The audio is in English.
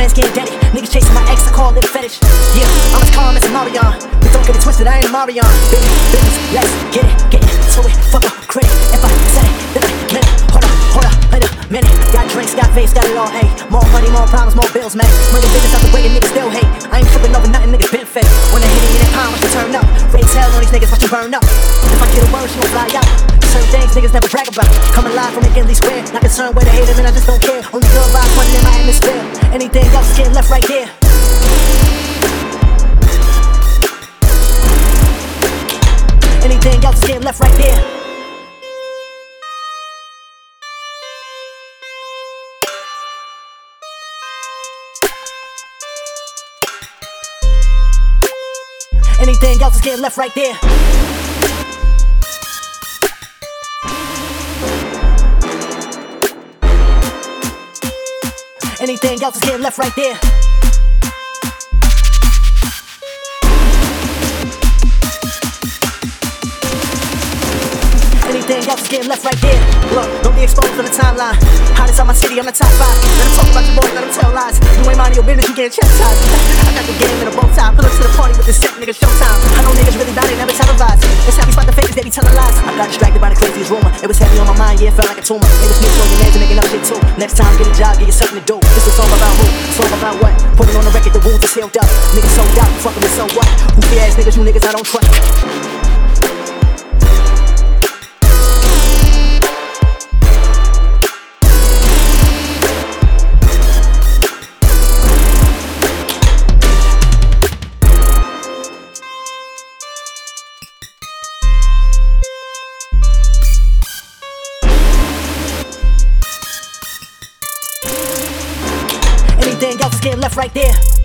friends getting dead. Niggas chasing my ex, I call it a fetish. Yeah, I'm as calm as a Marion. But don't get it twisted, I ain't a Marion. Business, business, let's get it, get it to it. Fuck a credit. If I said it, then I meant it. Hold up, hold up, wait a minute. Got drinks, got face, got it all, hey. More money, more problems, more bills, man. Money business out the way, and niggas still hate. I ain't tripping over nothing, niggas been fed. When I hit it in that pound, you turn up. Raise hell on these niggas, watch you burn up. Get a word, she gon' fly out. Certain things niggas never brag about. Coming live from McKinley Square. Not concerned with the haters, and I just don't care. Only good vibes running in my atmosphere. Anything else is getting left right there. Anything else is getting left right there. Anything else is getting left right there. Anything else is getting left right there. Anything else is getting left right there. Look, don't be exposed on the timeline. Hottest on my city, I'm the top five. Let them talk about your boy, let them tell lies. You ain't minding your business, you getting chastised. I got the game in a bow tie. Pull up to the party with the sick nigga showtime. I know niggas really bout it, never televised. It's happy spot the fakers, they be telling lies. I got distracted by the craziest rumor. It was heavy on my mind, yeah, it felt like a tumor. It was snitching on your and making up. Next time, get a job, get you something to do. This is all about who? Song about what? Put it on the record, the wounds is healed up. Niggas sold out, fucking with so what? Who ass niggas, you niggas I don't trust. Anything else is getting left right there.